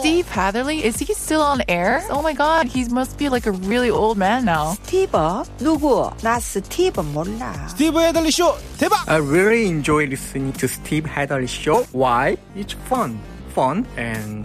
Steve Hatherly, is he still on air? Oh my god, he must be like a really old man now. 스티브? 누구? 나 스티브 몰라. Steve Hatherly Show. 대박! I really enjoy listening to Steve Hatherly show. Why? It's fun. Fun and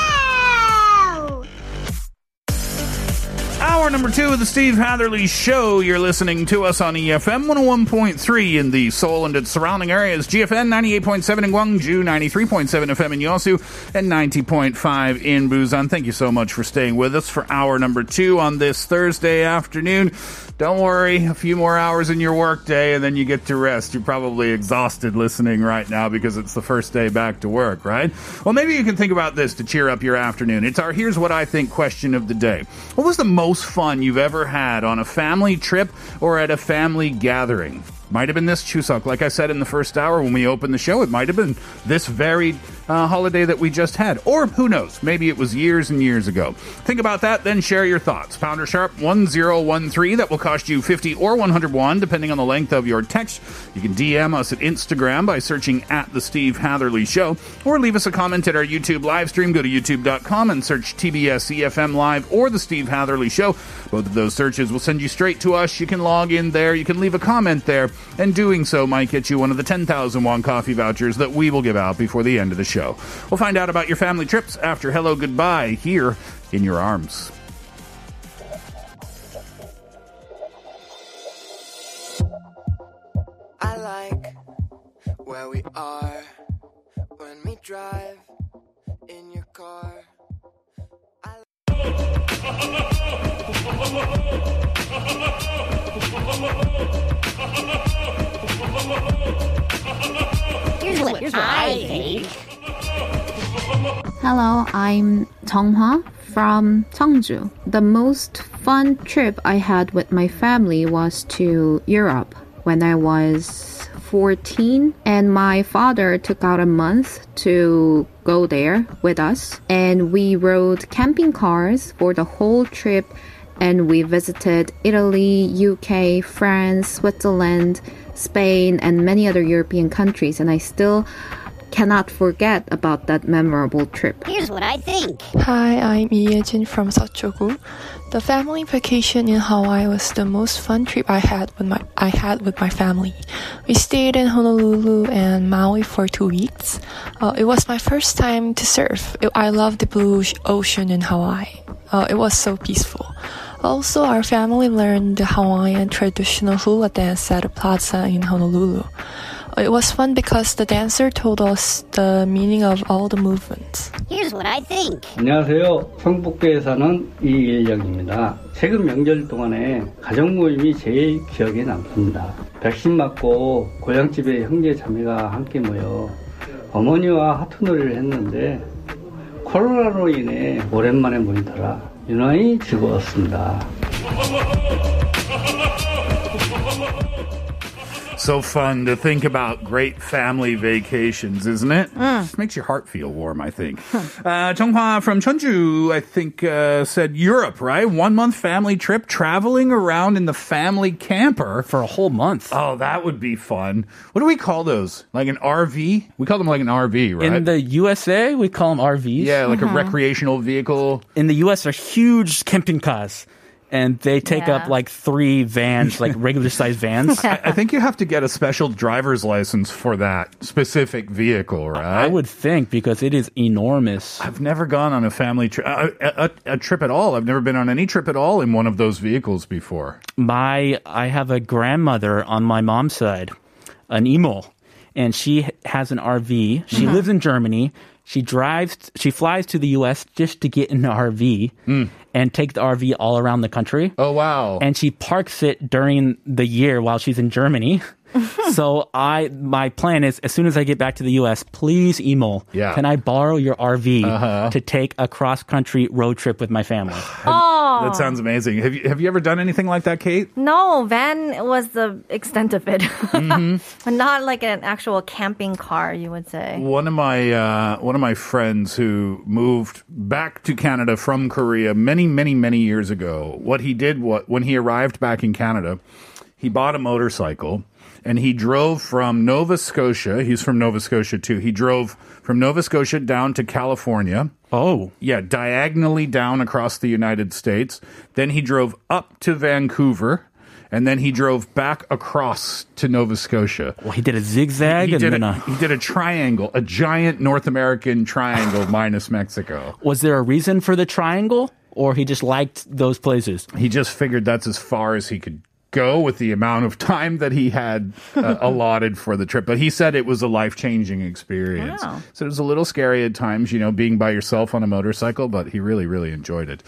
Number two of the Steve Hatherly Show. You're listening to us on EFM 101.3 in the Seoul and its surrounding areas, GFN 98.7 in Gwangju, 93.7 FM in Yosu, and 90.5 in Busan. Thank you so much for staying with us for hour number two on this Thursday afternoon. Don't worry, a few more hours in your workday and then you get to rest. You're probably exhausted listening right now because it's the first day back to work, right? Well, maybe you can think about this to cheer up your afternoon. It's our Here's What I Think question of the day. What was the most fun you've ever had on a family trip or at a family gathering? Might have been this Chuseok. Like I said in the first hour when we opened the show, it might have been this very uh, holiday that we just had. Or who knows? Maybe it was years and years ago. Think about that, then share your thoughts. Pounder Sharp 1013. That will cost you 50 or 101, depending on the length of your text. You can DM us at Instagram by searching at The Steve Hatherly Show, or leave us a comment at our YouTube live stream. Go to youtube.com and search TBS EFM Live or The Steve Hatherly Show. Both of those searches will send you straight to us. You can log in there, you can leave a comment there, and doing so might get you one of the 10,000 won coffee vouchers that we will give out before the end of the show. We'll find out about your family trips after Hello Goodbye here in your arms. Hello, I'm Tonghua from Cheongju. The most fun trip I had with my family was to Europe when I was 14 and my father took out a month to go there with us and we rode camping cars for the whole trip and we visited Italy, UK, France, Switzerland, Spain and many other European countries and I still cannot forget about that memorable trip. Here's what I think. Hi, I'm Yejin from Seochogu. The family vacation in Hawaii was the most fun trip I had with my I had with my family. We stayed in Honolulu and Maui for two weeks. Uh, it was my first time to surf. It- I loved the blue ocean in Hawaii. Uh, it was so peaceful. Also, our family learned the Hawaiian traditional hula dance at a plaza in Honolulu. It was fun because the dancer told us the meaning of all the movements. Here's what I think. 안녕하세요. 성북구에 사는 이예정입니다. 최근 명절 동안에 가족 모임이 제일 기억에 남습니다. 백신 맞고 고향집에 형제 자매가 함께 모여 어머니와 하트놀이를 했는데 코로나로 인해 오랜만에 모이더라 유난히 즐거웠습니다. So fun to think about great family vacations, isn't it? It makes your heart feel warm, I think. uh, Chonghua from Cheonju, I think, uh, said Europe, right? One month family trip, traveling around in the family camper for a whole month. Oh, that would be fun. What do we call those? Like an RV? We call them like an RV, right? In the USA, we call them RVs. yeah, like a recreational vehicle. In the US, they're huge camping cars. And they take Yeah. up like three vans, like regular sized vans. I, I think you have to get a special driver's license for that specific vehicle, right? I would think because it is enormous. I've never gone on a family trip, a, a, a trip at all. I've never been on any trip at all in one of those vehicles before. My, I have a grandmother on my mom's side, an emo, and she has an RV. She Mhm. lives in Germany. She drives, she flies to the U.S. just to get in the RV and take the RV all around the country. Oh wow! And she parks it during the year while she's in Germany. so I, my plan is, as soon as I get back to the U.S., please, Emo, Yeah. can I borrow your RV Uh-huh. to take a cross country road trip with my family? Oh. That sounds amazing. Have you have you ever done anything like that, Kate? No, van was the extent of it, Mm-hmm. but not like an actual camping car. You would say. One of my uh, one of my friends who moved back to Canada from Korea many many many years ago. What he did what when he arrived back in Canada, he bought a motorcycle and he drove from Nova Scotia. He's from Nova Scotia too. He drove from Nova Scotia down to California. Oh. Yeah, diagonally down across the United States. Then he drove up to Vancouver. And then he drove back across to Nova Scotia. Well, he did a zigzag He and did, then a, a, he did a triangle, a giant North American triangle minus Mexico. was there a reason for the triangle, or he just liked those places? He just figured that's as far as he could go with the amount of time that he had uh, allotted for the trip. But he said it was a life changing experience. Wow. So it was a little scary at times, you know, being by yourself on a motorcycle, but he really, really enjoyed it.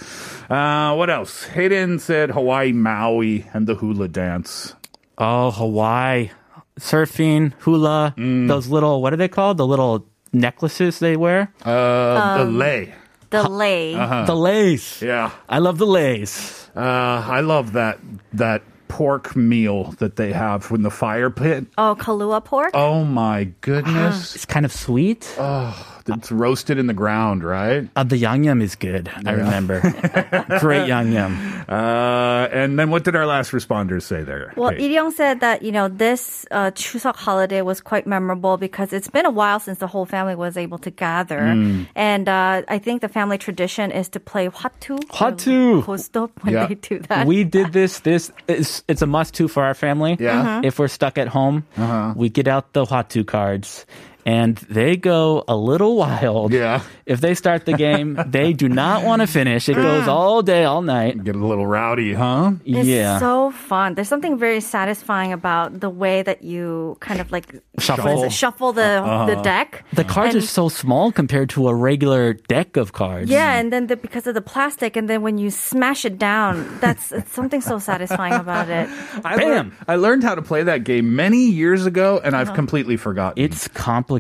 Uh, what else? Hayden said Hawaii, Maui, and the hula dance. Oh, Hawaii, surfing, hula, Mm. those little what are they called? The little necklaces they wear. Uh, the Um, lei. The lay. Uh-huh. The lace. Yeah. I love the lace. Uh, I love that that pork meal that they have in the fire pit. Oh, Kahlua pork. Oh my goodness! It's kind of sweet. Oh, it's roasted in the ground, right? Uh, the yangnam is good. I remember. Great yangnam. Uh, and then what did our last responders say there? Well, Kate? Iryong said that you know this uh, Chuseok holiday was quite memorable because it's been a while since the whole family was able to gather, Mm. and uh, I think the family tradition is to play hwatu. Hwatu. Go-Stop when Yeah. they do that. We did this. This is it's a must to for our family. Yeah. Mhm. If we're stuck at home, we get out the Hwatu cards. And they go a little wild. Yeah. If they start the game, they do not want to finish. It goes all day, all night. Get a little rowdy, huh? It's yeah. so fun. There's something very satisfying about the way that you kind of like Shuffle. what is it? shuffle the the Uh-huh. deck. The cards And- are so small compared to a regular deck of cards. Yeah, and then the, because of the plastic, and then when you smash it down, that's it's something so satisfying about it. I learned, I learned how to play that game many years ago, and I've Uh-huh. completely forgotten. It's complicated.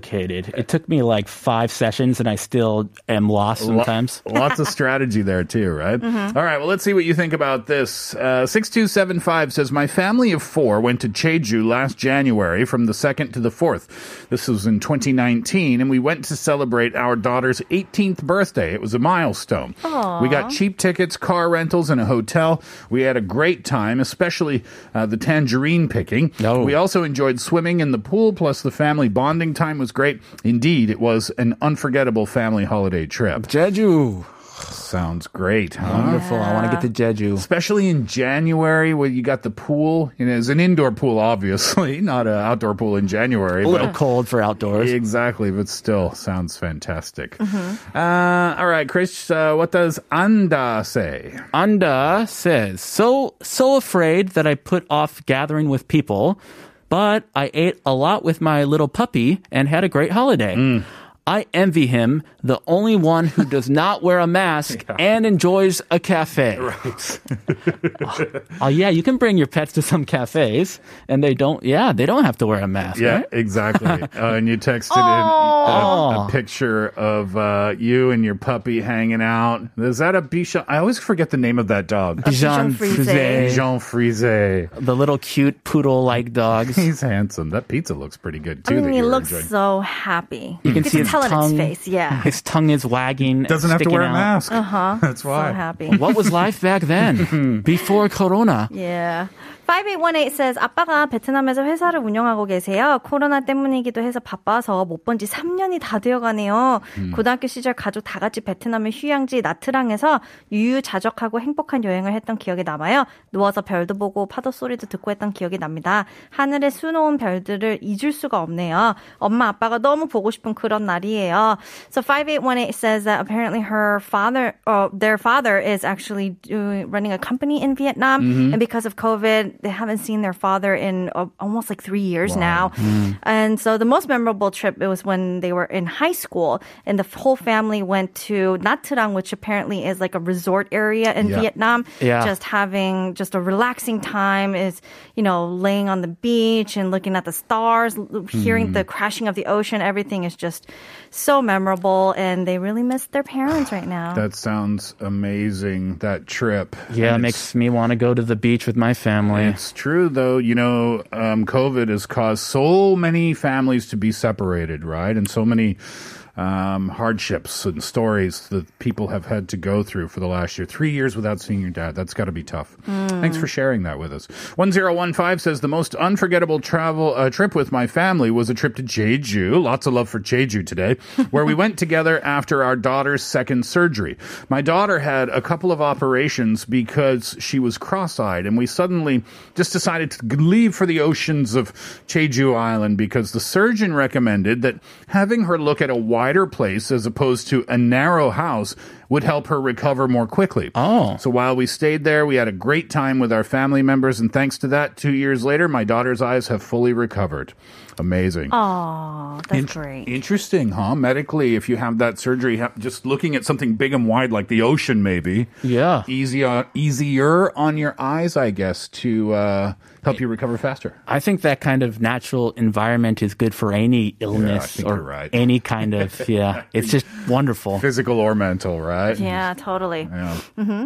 It took me like five sessions, and I still am lost Lo- sometimes. Lots of strategy there too, right? Mm-hmm. Mhm. All right, well, let's see what you think about this. Uh, 6275 says, My family of four went to Jeju last January from the 2nd to the 4th. This was in 2019, and we went to celebrate our daughter's 18th birthday. It was a milestone. Aw. We got cheap tickets, car rentals, and a hotel. We had a great time, especially uh, the tangerine picking. No. We also enjoyed swimming in the pool, plus the family bonding time was great. Indeed, it was an unforgettable family holiday trip. Jeju. Sounds great, huh? Wonderful. I want to get to Jeju. Especially in January where you got the pool. You know, it's an indoor pool, obviously, not an outdoor pool in January. A little cold for outdoors. Exactly, but still sounds fantastic. Mm-hmm. Uh, all right, Chris, uh, what does Anda say? Anda says, so, so afraid that I put off gathering with people, but I ate a lot with my little puppy and had a great holiday. Mm. I envy him, the only one who does not wear a mask and enjoys a cafe. Right. Oh, yeah, you can bring your pets to some cafes and they don't, yeah, they don't have to wear a mask. Yeah, right? exactly. uh, and you texted in a, a picture of uh, you and your puppy hanging out. Is that a Bichon? I always forget the name of that dog. Bichon Frise. Bichon Frise. The little cute poodle like dogs. He's handsome. That pizza looks pretty good too. I mean, he looks enjoying. so happy. You can see his tell it in tongue. his face. Yeah. His tongue is wagging. Doesn't have to sticking wear a mask. Uh huh. That's why. So happy. What was life back then? Before Corona. Yeah. 5818 says 아빠가 베트남에서 회사를 운영하고 계세요. 코로나 때문이기도 해서 바빠서 못 본 지 3년이 다 되어 가네요. 고등학교 시절 가족 다 같이 베트남의 휴양지 나트랑에서 유유자적하고 행복한 여행을 했던 기억이 남아요. 누워서 별도 보고 파도 소리도 듣고 했던 기억이 납니다. 하늘에 수놓은 별들을 잊을 수가 없네요. 엄마 아빠가 너무 보고 싶은 그런 날이에요. So 5818 says that apparently her father, or their father is actually doing, running a company in Vietnam. Mhm. And because of COVID, haven't they haven't seen their father in uh, almost like three years now. And so the most memorable trip it was when they were in high school, and the whole family went to Nha Trang, which apparently is like a resort area in Yeah. Vietnam. Yeah. Just having just a relaxing time is you know laying on the beach and looking at the stars, hearing Mm. the crashing of the ocean. Everything is just so memorable, and they really miss their parents right now. That sounds amazing. That trip. Yeah, it makes me want to go to the beach with my family. It's true, though. You know, um, COVID has caused so many families to be separated, right? And so many um, hardships and stories that people have had to go through for the last year. Three years without seeing your dad. That's got to be tough. Thanks for sharing that with us. 1015 says the most unforgettable travel uh, trip with my family was a trip to Jeju. Lots of love for Jeju today, where we went together after our daughter's second surgery. My daughter had a couple of operations because she was cross-eyed and we suddenly just decided to leave for the oceans of Jeju Island because the surgeon recommended that having her look at a wider place as opposed to a narrow house would help her recover more quickly. Oh. So while we stayed there, we had a great time with our family members and thanks to that, 2 years later my daughter's eyes have fully recovered. Amazing. Oh, that's In- great. Interesting, huh? Medically, if you have that surgery, ha- just looking at something big and wide like the ocean, maybe Yeah. easier easier on your eyes, I guess, to uh, help you recover faster. I think that kind of natural environment is good for any illness think or right. any kind of yeah. It's just wonderful. Physical or mental, right? Yeah, totally. Yeah. Mm-hmm.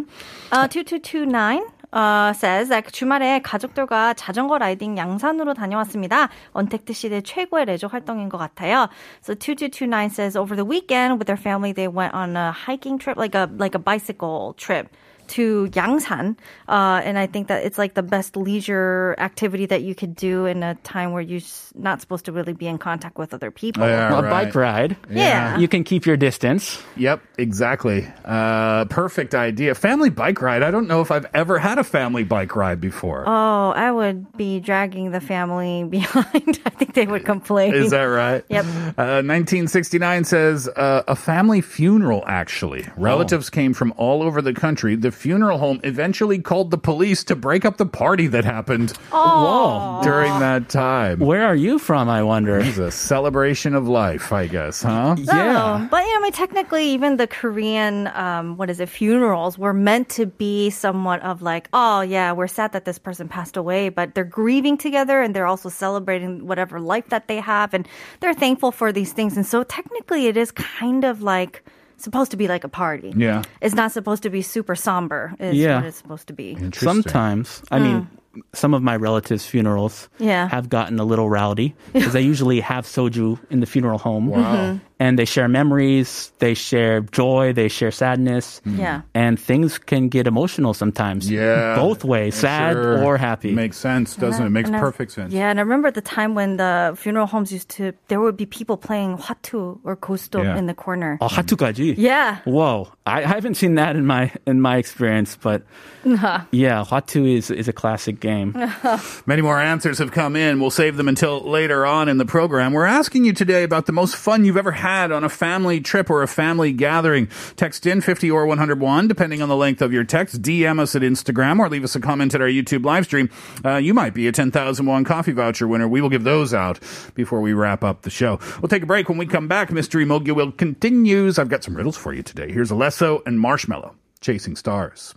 Uh, 2229 uh, says that 주말에 가족들과 자전거 라이딩 양산으로 다녀왔습니다. 언택트 시대 최고의 레저 활동인 것 같아요. So 2229 says over the weekend with their family they went on a hiking trip, like a like a bicycle trip. To Yangsan, uh, and I think that it's like the best leisure activity that you could do in a time where you're not supposed to really be in contact with other people. Yeah, a right. bike ride. Yeah. You can keep your distance. Yep, exactly. Uh, perfect idea. Family bike ride. I don't know if I've ever had a family bike ride before. Oh, I would be dragging the family behind. I think they would complain. Is that right? Yep. Uh, 1969 says uh, a family funeral, actually. Relatives came from all over the country. The funeral home eventually called the police to break up the party that happened Whoa. during that time. Where are you from, I wonder? It's a celebration of life, I guess, huh? No, but you know, I mean, technically, even the Korean, um, what is it, funerals were meant to be somewhat of like, oh yeah, we're sad that this person passed away, but they're grieving together and they're also celebrating whatever life that they have, and they're thankful for these things. And so, technically, it is kind of like supposed to be like a party. Yeah. It's not supposed to be super somber. Is Yeah. what it's supposed to be. Sometimes, I mean, some of my relatives' funerals Yeah. have gotten a little rowdy because they usually have soju in the funeral home. Wow. Mhm and they share memories, they share joy, they share sadness. Mm. Yeah. And things can get emotional sometimes. Yeah. Both ways, sad sure. or happy. Makes sense, doesn't it? Makes perfect I, sense. Yeah, and I remember the time when the funeral homes used to there would be people playing hatu or kosto yeah. in the corner. Oh, hatukaji. Yeah. Whoa. I, I, haven't seen that in my in my experience, but yeah, hatu is is a classic game. Many more answers have come in. We'll save them until later on in the program. We're asking you today about the most fun you've ever had on a family trip or a family gathering. Text in 50 or 101, depending on the length of your text. DM us at Instagram or leave us a comment at our YouTube live stream. Uh, you might be a 10,000 won coffee voucher winner. We will give those out before we wrap up the show. We'll take a break. When we come back, Mystery Mogul will continues. I've got some riddles for you today. Here's Alesso and Marshmello, Chasing Stars.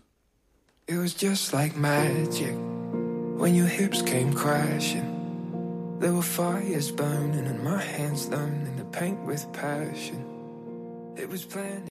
It was just like magic when your hips came crashing. There were fires burning and my hands learning to paint with passion. It was planned.